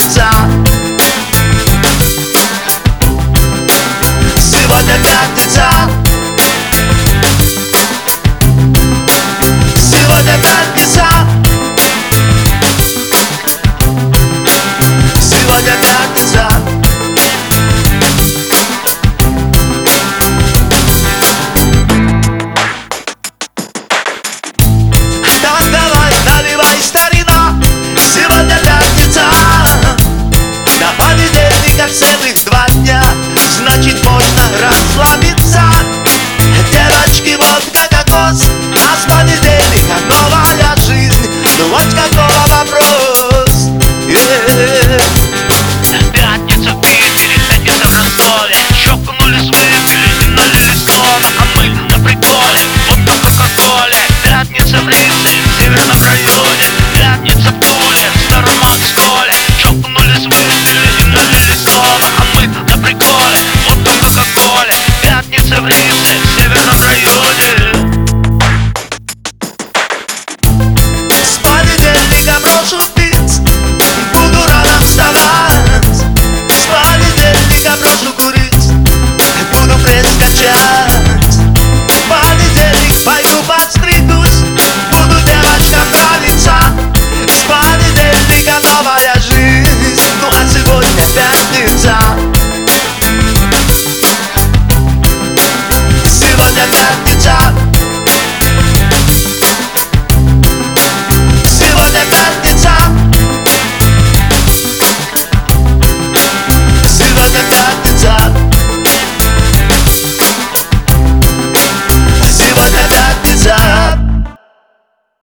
since dinner. lose out